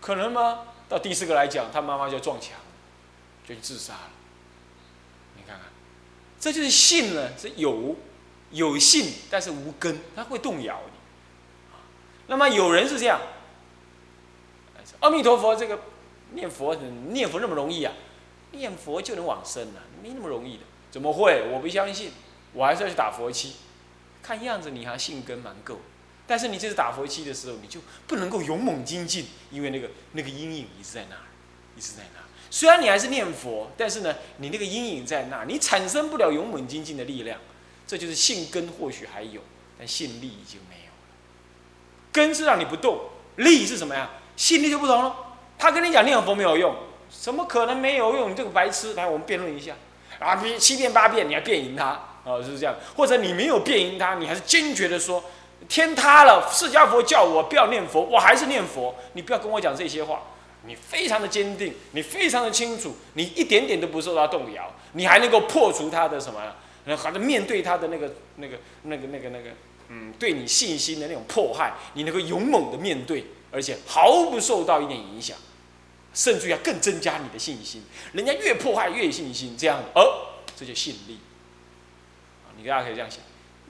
可能吗？到第四个来讲，他妈妈就撞墙，就去自杀了。你看看，这就是信呢，是有有信，但是无根，它会动摇你。那么有人是这样，阿弥陀佛，这个念佛念佛那么容易啊？念佛就能往生了，没那么容易的。怎么会？我不相信，我还是要去打佛七。看样子你还信根蛮够，但是你这次打佛七的时候，你就不能够勇猛精进，因为那个那个阴影一直在那儿，一直在那儿。虽然你还是念佛，但是呢，你那个阴影在那，你产生不了勇猛精进的力量。这就是信根或许还有，但信力已经没有了。根是让你不动，力是什么呀？信力就不同了。他跟你讲念佛没有用，怎么可能没有用？你这个白痴！来，我们辩论一下。啊，七遍八遍，你还辩赢他？哦，是这样。或者你没有辩赢他，你还是坚决的说，天塌了，释迦佛叫我不要念佛，我还是念佛。你不要跟我讲这些话。你非常的坚定，你非常的清楚，你一点点都不受到动摇，你还能够破除他的什么？好像面对他的那个、那个、那个、那个、那个，嗯，对你信心的那种迫害，你能够勇猛的面对，而且毫不受到一点影响，甚至要更增加你的信心。人家越迫害越有信心，这样，而这就信力。啊，你大家可以这样想，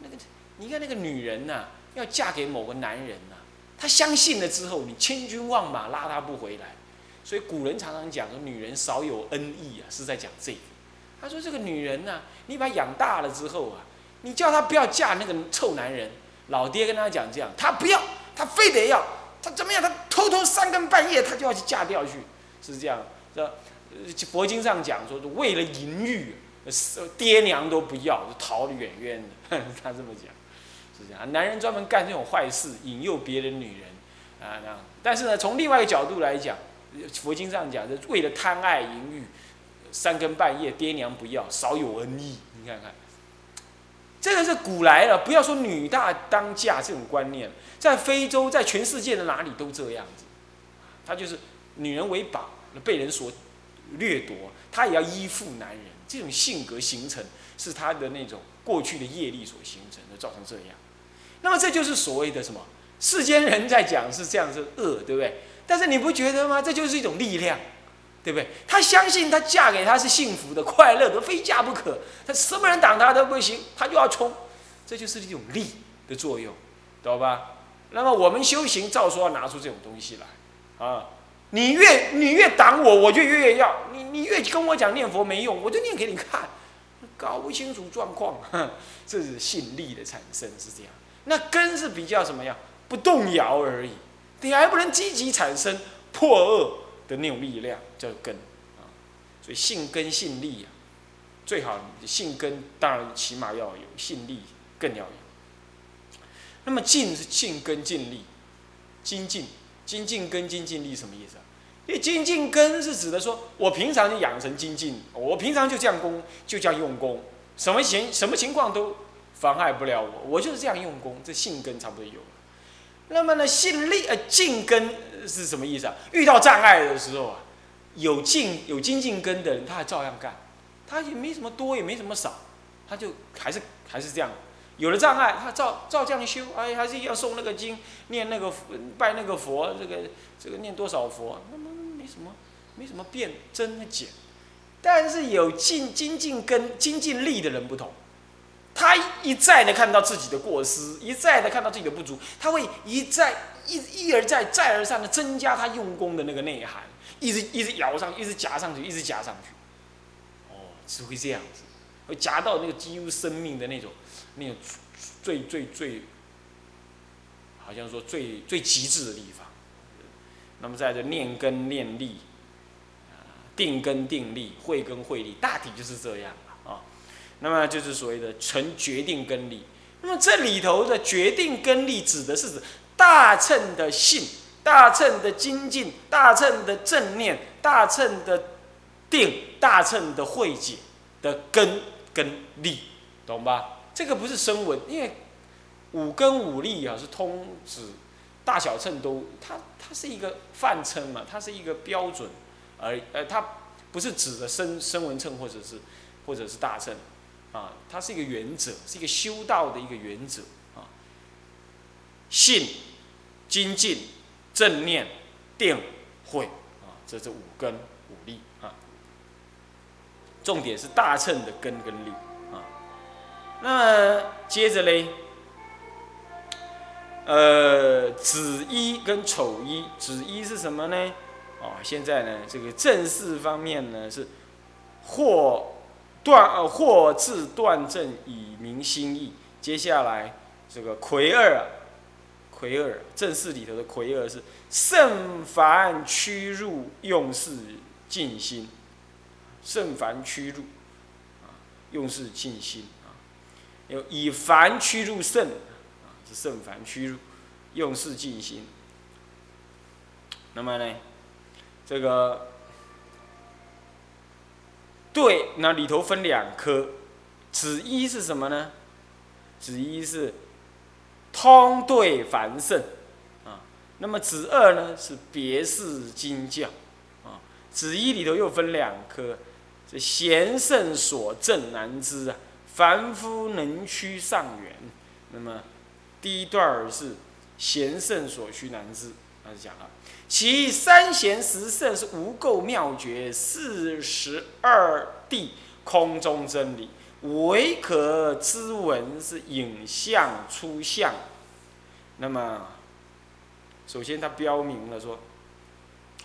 那个，你看那个女人呐，要嫁给某个男人呐，她相信了之后，你千军万马拉她不回来。所以古人常常讲说，女人少有恩义啊，是在讲这个。他说：“这个女人呐，你把养大了之后啊，你叫她不要嫁那个臭男人。老爹跟她讲这样，她不要，她非得要，她怎么样？她偷偷三更半夜，她就要去嫁掉去，是这样。这佛经上讲说，为了淫欲，爹娘都不要，就逃得远远的。他这么讲，是这样。男人专门干这种坏事，引诱别人女人啊那样。但是呢，从另外一个角度来讲，佛经上讲，的为了贪爱淫欲。”三更半夜，爹娘不要，少有恩义。你看看，这个是古来了，不要说女大当嫁这种观念，在非洲，在全世界的哪里都这样子。他就是女人为宝，被人所掠夺，他也要依附男人。这种性格形成，是他的那种过去的业力所形成的，造成这样。那么这就是所谓的什么？世间人在讲是这样子恶，对不对？但是你不觉得吗？这就是一种力量。对不对？她相信她嫁给他是幸福的、快乐的，非嫁不可。她什么人挡她都不行，她就要冲。这就是一种力的作用，懂吧？那么我们修行，照说要拿出这种东西来啊！你越你越挡我，我就越越要。你你越跟我讲念佛没用，我就念给你看。搞不清楚状况，这是信力的产生是这样。那根是比较什么样？不动摇而已，你还不能积极产生破恶。的那种力量叫根啊，所以信根信力啊，最好信根当然起码要有，信力更要有。那么进是信根尽力，精进精进根精进力什么意思啊？因为精进根是指的说，我平常就养成精进，我平常就这样功，就这样用功，什么情什么情况都妨碍不了我，我就是这样用功，这性根差不多有了。那么呢，性力呃进根。是什么意思啊？遇到障碍的时候啊，有进有精进根的人，他还照样干，他也没什么多，也没什么少，他就还是还是这样。有了障碍，他照照这样修，哎，还是要诵那个经，念那个拜那个佛，这个这个念多少佛，那么没什么没什么变增减。但是有进精进根精进力的人不同，他一再的看到自己的过失，一再的看到自己的不足，他会一再。一一而再再而三的增加他用功的那个内涵，一直一直摇上，一直夹上去，一直夹上去，哦，只会这样子，会夹到那个几乎生命的那种那种最最最，好像说最最极致的地方。那么在这念根念力，定根定力，慧根慧力，大体就是这样。那么就是所谓的成决定根力。那么这里头的决定根力指的是指。大乘的信，大乘的精进，大乘的正念，大乘的定，大乘的慧解的根跟力，懂吧？这个不是声闻，因为五根五力啊是通指大小乘都，它它是一个泛称嘛，它是一个标准，而呃它不是指的声声闻乘或者是或者是大乘啊，它是一个原则，是一个修道的一个原则啊，信。精进、正念、定、会啊，这是五根五力啊。重点是大乘的根跟力啊。那接着嘞，呃，子一跟丑一，子一是什么呢？哦，现在呢，这个正式方面呢是或断呃或自断正以明心意。接下来这个魁二啊，魁二正式里头的魁二是圣凡屈入用事尽心，圣凡屈入啊用事尽心啊，有以凡屈入圣啊是圣凡屈入用事尽心。那么呢？这个对，那里头分两科，子一是什么呢？子一是通对凡圣啊，那么子二呢是别事经教啊。子一里头又分两科，这贤圣所证难知啊，凡夫能趋上缘。那么第一段是贤圣所需难知，那就讲了。其三贤十圣是无垢妙绝，四十二地空中真理，唯可知闻是影像出相。那么，首先他标明了说，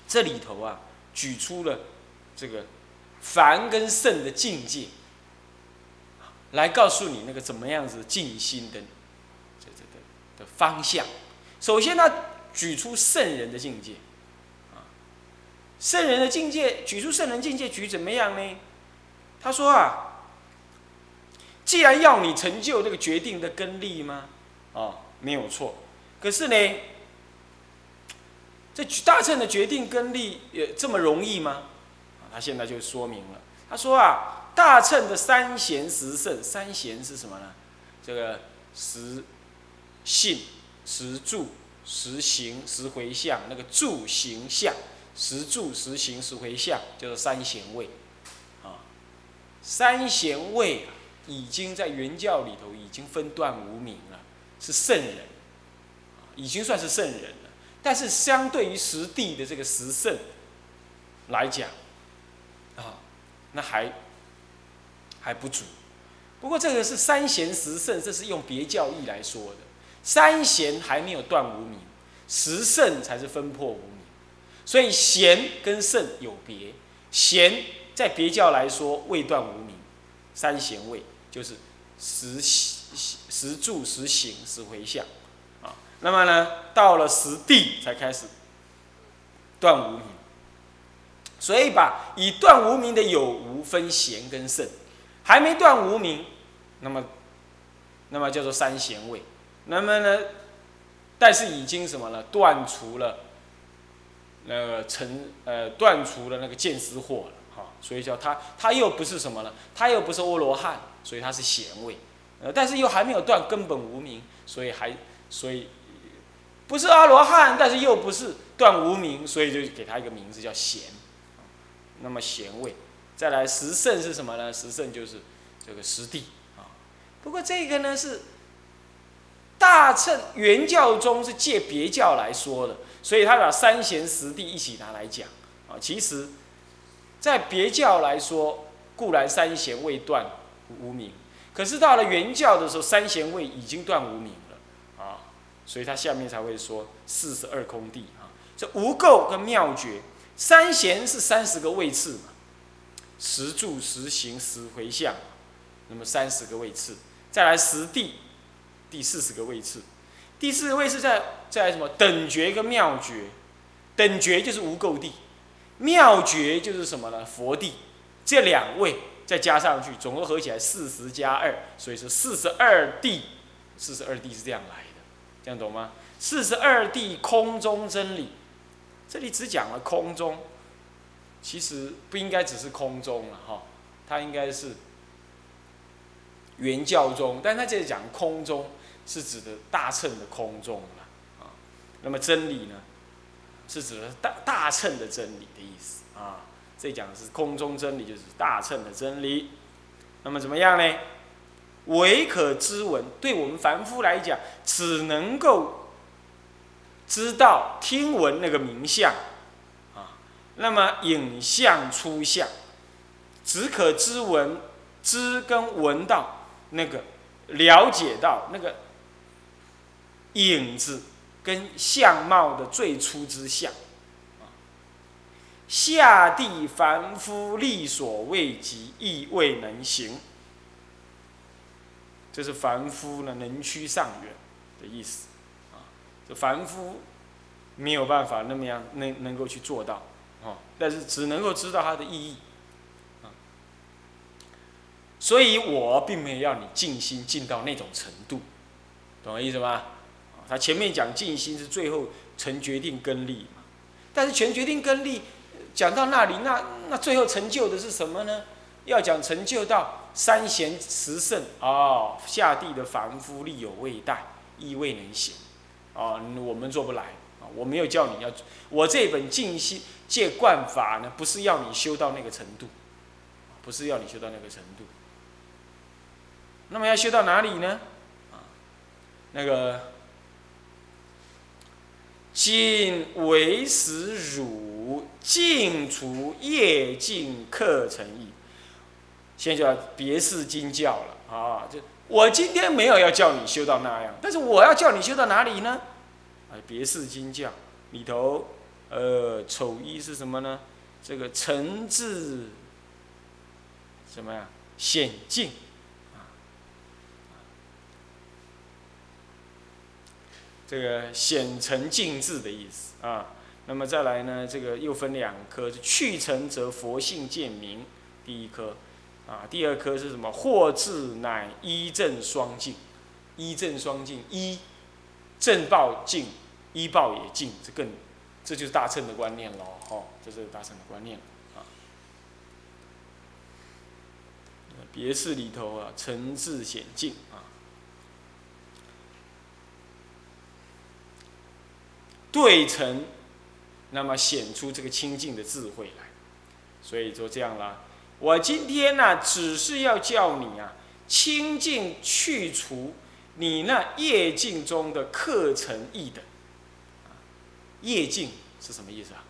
这里头啊，举出了这个凡跟圣的境界，来告诉你那个怎么样子静心的这这的的方向。首先呢。举出圣人的境界，啊，圣人的境界，举出圣人境界，举怎么样呢？他说啊，既然要你成就那个决定的根力吗？啊，没有错。可是呢，这大乘的决定根力也这么容易吗？他现在就说明了。他说啊，大乘的三贤十圣，三贤是什么呢？这个十信、十住。实行实回向，那个住行相，实住实行实回向，就是三贤位，啊，三贤位啊已经在原教里头已经分段无名了，是圣人，已经算是圣人了。但是相对于实地的这个实圣来讲，啊，那还还不足。不过这个是三贤十圣，这是用别教义来说的。三贤还没有断无名，十圣才是分破无名，所以贤跟圣有别。贤在别教来说未断无名，三贤位就是十十住、十行、十回向啊。那么呢，到了十地才开始断无名，所以把以断无名的有无分贤跟圣，还没断无名，那么那么叫做三贤位。那么呢？但是已经什么了？断除了那个成呃，断除了那个见思惑了，哈。所以叫他，他又不是什么了？他又不是阿罗汉，所以他是贤位。呃，但是又还没有断根本无名，所以还所以不是阿罗汉，但是又不是断无名，所以就给他一个名字叫贤。那么贤位，再来十圣是什么呢？十圣就是这个十地啊。不过这个呢是。大乘原教中是借别教来说的，所以他把三贤十地一起拿来讲啊。其实，在别教来说，固然三贤未断无名，可是到了原教的时候，三贤位已经断无名了啊。所以他下面才会说四十二空地啊。这无垢跟妙觉，三贤是三十个位次嘛，十住、十行、十回向，那么三十个位次，再来十地。第四十个位次，第四个位次在在什么等觉跟妙觉，等觉就是无垢地，妙觉就是什么呢？佛地，这两位再加上去，总共合起来四十加二，所以说四十二地，四十二地是这样来的，这样懂吗？四十二地空中真理，这里只讲了空中，其实不应该只是空中了哈，它应该是原教中，但他这里讲空中。是指的大乘的空中了啊，那么真理呢，是指的大大乘的真理的意思啊。这讲的是空中真理，就是大乘的真理。那么怎么样呢？唯可知闻，对我们凡夫来讲，只能够知道听闻那个名相啊。那么影像出相，只可知闻，知跟闻到那个了解到那个影子跟相貌的最初之相。啊下地凡夫力所未及，亦未能行。这是凡夫呢能趋上远的意思，啊，这凡夫没有办法那么样能能够去做到，啊，但是只能够知道它的意义，啊，所以我并没有要你静心静到那种程度，懂我意思吗？他前面讲静心是最后成决定根力嘛，但是全决定根力。讲到那里，那那最后成就的是什么呢？要讲成就到三贤十圣哦，下地的凡夫力有未逮，亦未能行，哦，我们做不来啊！我没有叫你要，我这本静心戒观法呢，不是要你修到那个程度，不是要你修到那个程度。那么要修到哪里呢？啊，那个今为时汝。净除业尽课程意，现在就要别是经教了啊！就我今天没有要叫你修到那样，但是我要叫你修到哪里呢？啊，别是经教里头，呃，丑一是什么呢？这个诚字什么呀？显净这个显成净智的意思啊。那么再来呢？这个又分两科，去成则佛性见明，第一科，啊，第二科是什么？惑智乃一正双净，一正双净，一正报净，一报也净，这更，这就是大乘的观念喽，哦，这是大乘的观念啊。别寺里头啊，诚智显净啊，对成。那么显出这个清净的智慧来，所以就这样啦。我今天呢，只是要叫你啊，清净去除你那业境中的课程意的。业境是什么意思啊？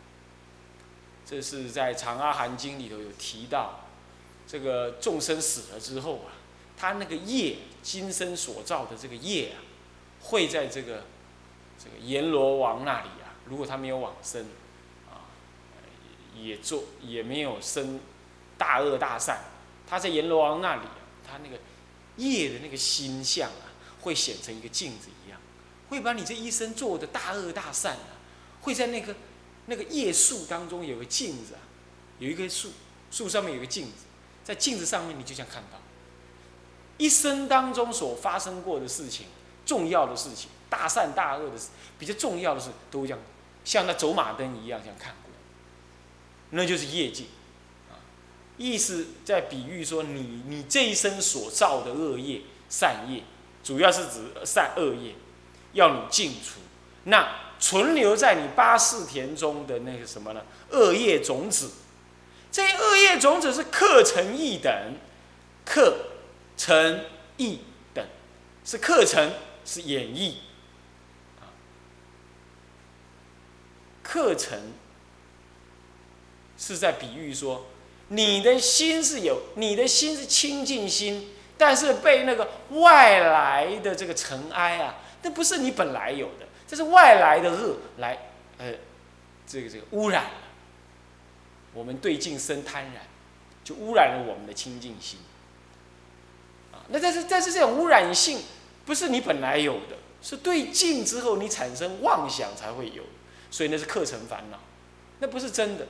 这是在《长阿含经》里头有提到，这个众生死了之后啊，他那个业今生所造的这个业啊，会在这个这个阎罗王那里啊。如果他没有往生，啊，也做也没有生大恶大善，他在阎罗王那里啊，他那个业的那个心相啊，会显成一个镜子一样，会把你这一生做的大恶大善啊，会在那个那个叶树当中有个镜子啊，有一棵树，树上面有个镜子，在镜子上面你就像看到一生当中所发生过的事情，重要的事情，大善大恶的，比较重要的事，都这样。像那走马灯一样，像看过，那就是业绩，啊，意思在比喻说，你你这一生所造的恶业、善业，主要是指善恶业，要你净除。那存留在你八四田中的那个什么呢？恶业种子，这些恶业种子是课程一等，课程一等，是课程，是演绎。课程是在比喻说，你的心是有，你的心是清净心，但是被那个外来的这个尘埃啊，那不是你本来有的，这是外来的恶来，呃，这个这个污染了。我们对境生贪染，就污染了我们的清净心。那但是但是这种污染性不是你本来有的，是对境之后你产生妄想才会有。所以那是课程烦恼，那不是真的，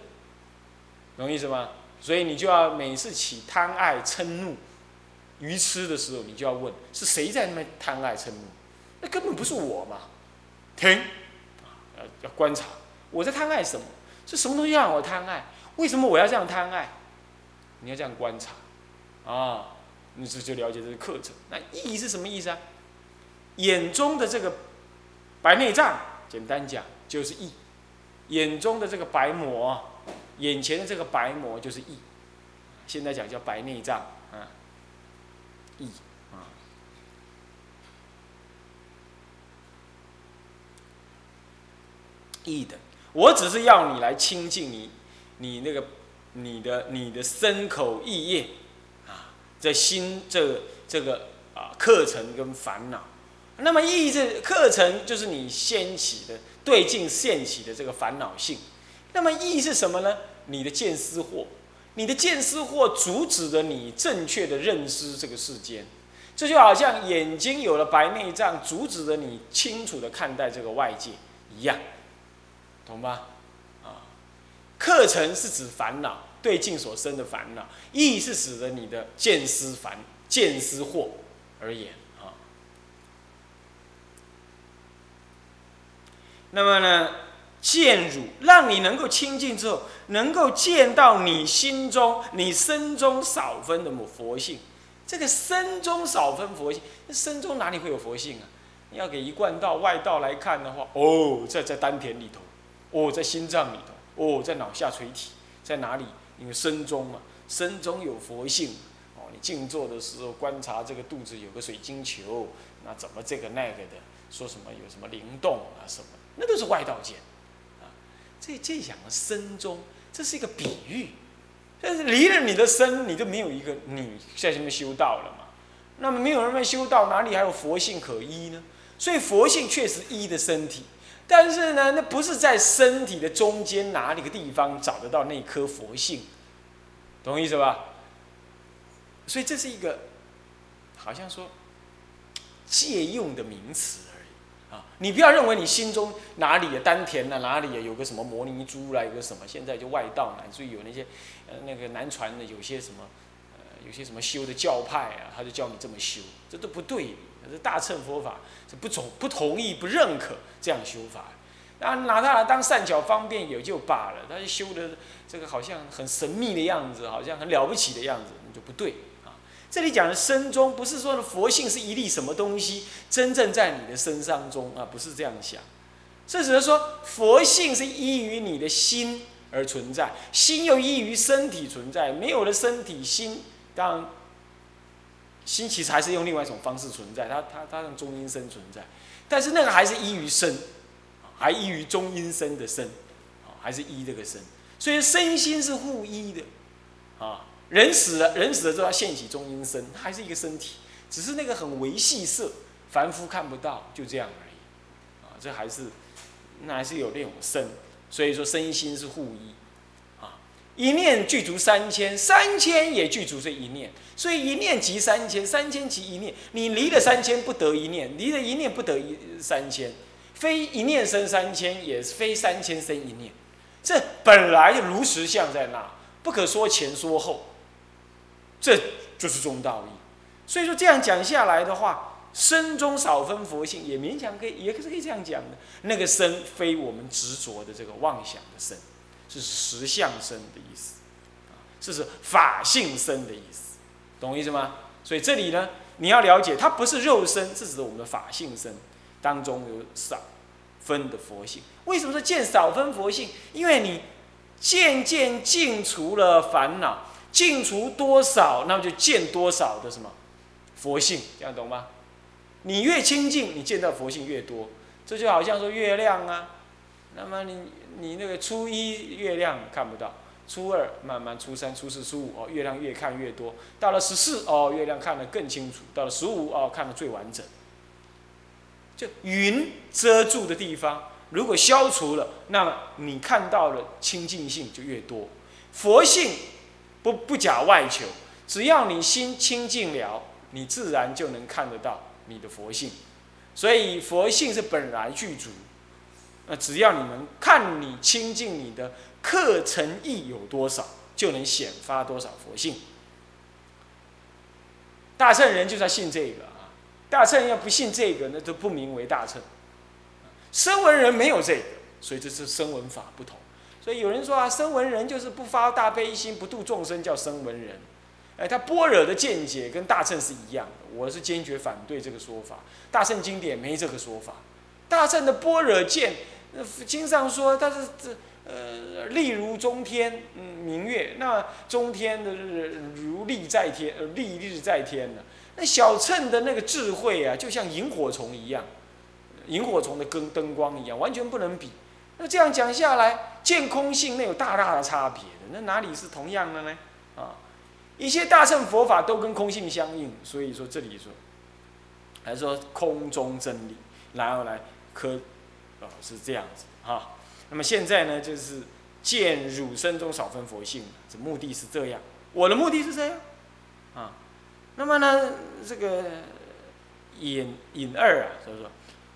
懂意思吗？所以你就要每次起贪爱嗔怒、愚痴的时候，你就要问：是谁在那边贪爱嗔怒？那根本不是我嘛！停，要要观察，我在贪爱什么？是什么东西让我贪爱？为什么我要这样贪爱？你要这样观察，啊，你这就了解这个课程。那意义是什么意思啊？眼中的这个白内障，简单讲。就是意，眼中的这个白膜，眼前的这个白膜就是意，现在讲叫白内障啊，意啊，意的，我只是要你来亲近你，你那个你的你的身口意业啊，这心这这个啊课程跟烦恼。那么意这课程就是你掀起的对境现起的这个烦恼性。那么意是什么呢？你的见思惑，你的见思惑阻止了你正确的认知这个世间。这就好像眼睛有了白内障，阻止了你清楚的看待这个外界一样，懂吧？啊，课程是指烦恼对境所生的烦恼，意是指的你的见思烦见思惑而言啊。那么呢，见汝让你能够清净之后，能够见到你心中、你身中少分的佛性。这个身中少分佛性，那身中哪里会有佛性啊？要给一贯道外道来看的话，哦，在在丹田里头，哦，在心脏里头，哦，在脑下垂体，在哪里？因为身中嘛，身中有佛性。哦，你静坐的时候观察这个肚子有个水晶球，那怎么这个那个的？说什么有什么灵动啊什么？那都是外道见。啊，这这讲的身中，这是一个比喻。但是离了你的身，你就没有一个你在这边修道了嘛？那么没有人们修道，哪里还有佛性可依呢？所以佛性确实依的身体，但是呢，那不是在身体的中间哪里个地方找得到那颗佛性，懂我意思吧？所以这是一个好像说借用的名词。啊，你不要认为你心中哪里啊丹田啊哪里啊有个什么摩尼珠啦，有个什么，现在就外道乃至于有那些呃那个南传的有些什么呃有些什么修的教派啊，他就教你这么修，这都不对。这大乘佛法是不同不同意不认可这样修法，啊拿它来当善巧方便也就罢了，他就修的这个好像很神秘的样子，好像很了不起的样子，那就不对。这里讲的身中，不是说的佛性是一粒什么东西真正在你的身上中啊，不是这样想。这只是说佛性是依于你的心而存在，心又依于身体存在。没有了身体，心当然心其实还是用另外一种方式存在，它它它用中阴身存在，但是那个还是依于身，还依于中阴身的身，还是依这个身，所以身心是互依的，啊。人死了，人死了之后，现起中阴身，还是一个身体，只是那个很微细色，凡夫看不到，就这样而已。啊，这还是，那还是有那种身，所以说身心是互依。啊，一念具足三千，三千也具足这一念，所以一念即三千，三千即一念。你离了三千不得一念，离了一念不得一三千，非一念生三千，也非三千生一念。这本来就如实相在那，不可说前说后。这就是中道义，所以说这样讲下来的话，身中少分佛性，也勉强可以，也是可以这样讲的。那个身非我们执着的这个妄想的身，是实相身的意思，啊，这是法性身的意思，懂我意思吗？所以这里呢，你要了解，它不是肉身，是指我们的法性身当中有少分的佛性。为什么说见少分佛性？因为你渐渐净除了烦恼。净除多少，那么就见多少的什么佛性，这样懂吗？你越清净，你见到佛性越多。这就好像说月亮啊，那么你你那个初一月亮看不到，初二慢慢初三初四初五哦，月亮越看越多。到了十四哦，月亮看得更清楚。到了十五哦，看得最完整。就云遮住的地方，如果消除了，那么你看到的清净性就越多，佛性。不不假外求，只要你心清净了，你自然就能看得到你的佛性。所以佛性是本来具足，那只要你能看你清净你的课程意有多少，就能显发多少佛性。大乘人就在信这个啊，大乘要不信这个，那都不名为大乘。声闻人没有这个，所以这是声闻法不同。所以有人说啊，声闻人就是不发大悲心、不度众生，叫声闻人。哎，他般若的见解跟大乘是一样的，我是坚决反对这个说法。大乘经典没这个说法。大乘的般若见，经上说他是这呃，力如中天，嗯，明月。那中天的如力在天，呃，力日在天呢。那小乘的那个智慧啊，就像萤火虫一样，萤火虫的跟灯光一样，完全不能比。那这样讲下来，见空性那有大大的差别的，那哪里是同样的呢？啊，一些大乘佛法都跟空性相应，所以说这里说，还说空中真理，然后来科，啊是这样子啊。那么现在呢，就是见汝身中少分佛性，这目的是这样，我的目的是这样，啊，那么呢，这个引引二啊，所以说，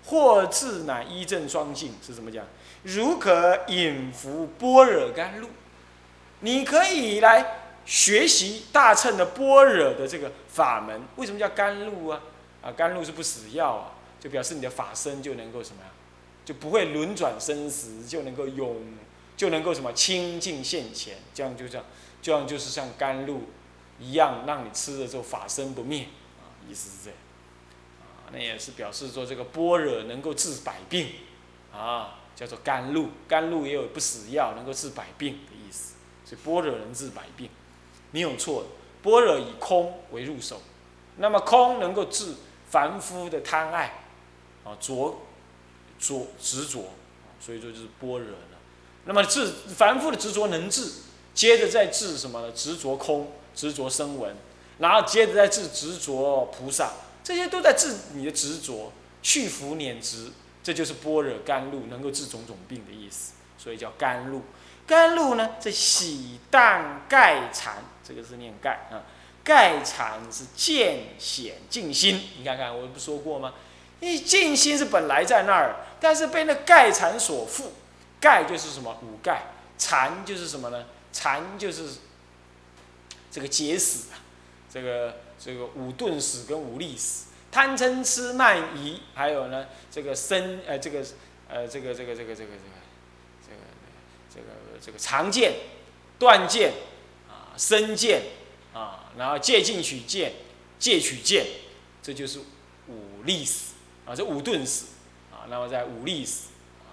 或自乃一正双性是怎么讲？如可引服般若甘露，你可以来学习大乘的般若的这个法门。为什么叫甘露啊？啊，甘露是不死药啊，就表示你的法身就能够什么呀？就不会轮转生死，就能够永，就能够什么清净现前。这样就这样，这样就是像甘露一样，让你吃了之后法身不灭啊，意思是这样。那也是表示说这个般若能够治百病啊。叫做甘露，甘露也有不死药，能够治百病的意思。所以般若能治百病，没有错。般若以空为入手，那么空能够治凡夫的贪爱，啊，着着执着，所以说就是般若了。那么治凡夫的执着能治，接着再治什么呢？执着空，执着声闻，然后接着再治执着菩萨，这些都在治你的执着，去福碾执。这就是般若甘露能够治种种病的意思，所以叫甘露。甘露呢，这喜淡盖禅，这个是念盖啊。盖禅是见显静心，你看看我不说过吗？因为静心是本来在那儿，但是被那盖禅所缚。盖就是什么？五盖。禅就是什么呢？禅就是这个结死啊，这个这个五顿死跟五力死。贪嗔痴慢疑，还有呢，这个身呃，这个呃，这个这个这个这个这个这个这个这个常见、断见啊、生见啊，然后借进取见、借取见，这就是五力死啊，这五顿死啊，那么在五力死啊，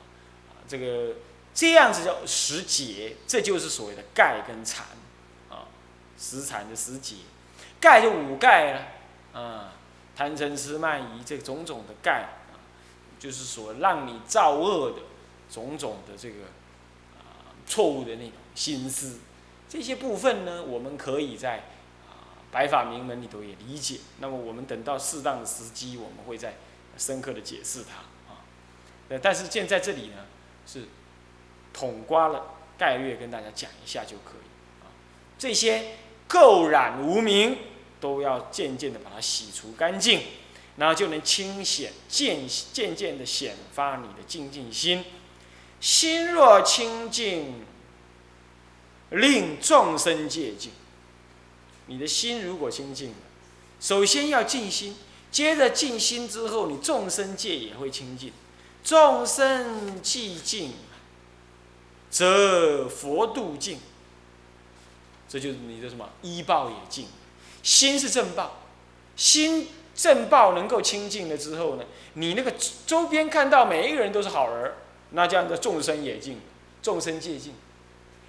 这个这样子叫十劫，这就是所谓的盖跟禅啊，十禅的十劫，盖就五盖了啊。贪嗔痴慢疑这种种的盖啊，就是说让你造恶的种种的这个啊错误的那种心思，这些部分呢，我们可以在啊白法名门里头也理解。那么我们等到适当的时机，我们会再深刻的解释它啊。但是现在这里呢，是统刮了概略跟大家讲一下就可以啊。这些垢染无名。都要渐渐的把它洗除干净，然后就能清显渐渐渐的显发你的静静心。心若清净，令众生戒净。你的心如果清净了，首先要静心，接着静心之后，你众生戒也会清净。众生寂静，则佛度净。这就是你的什么医报也净。心是正报，心正报能够清净了之后呢，你那个周边看到每一个人都是好人，那这样的众生也净，众生戒净，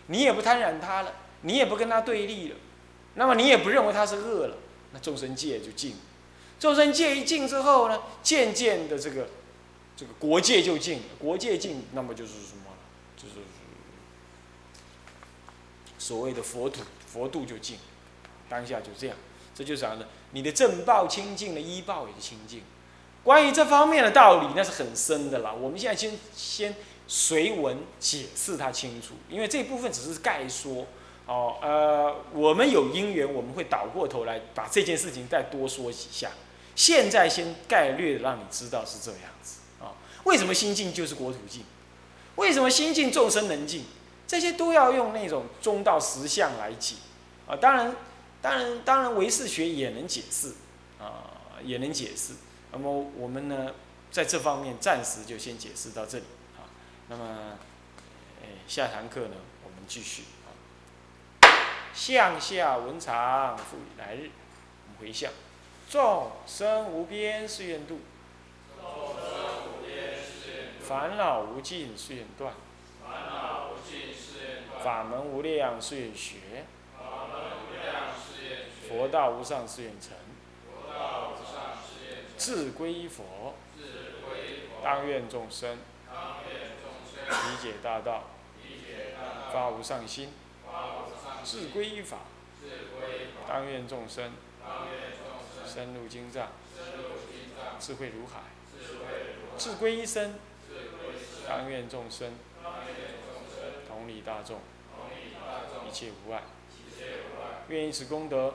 你也不贪染他了，你也不跟他对立了，那么你也不认为他是恶了，那众生界就净，众生界一净之后呢，渐渐的这个这个国界就净，国界净，那么就是什么？就是所谓的佛土，佛度就净。当下就这样，这就是啥呢？你的正报清净了，医报也是清净。关于这方面的道理，那是很深的啦。我们现在先先随文解释它清楚，因为这部分只是概说。哦，呃，我们有因缘，我们会倒过头来把这件事情再多说几下。现在先概略的让你知道是这样子啊。为什么心境就是国土境？为什么心境众生能境？这些都要用那种中道实相来解啊。当然。当然，当然，唯识学也能解释，啊，也能解释。那么我们呢，在这方面暂时就先解释到这里，啊。那么，哎，下堂课呢，我们继续，啊。向下文长复以来日，我们回向，众生无边誓愿度，众生无边誓愿度，烦恼无尽誓愿断，烦恼无尽誓愿断，法门无量誓愿学。佛道无上誓愿成，志归依佛，当愿众生。理解大道，发无上心，志归依法，当愿众生。深入经藏，智慧如海，志归一生，当愿众生。同理大众，一切无碍，愿以此功德。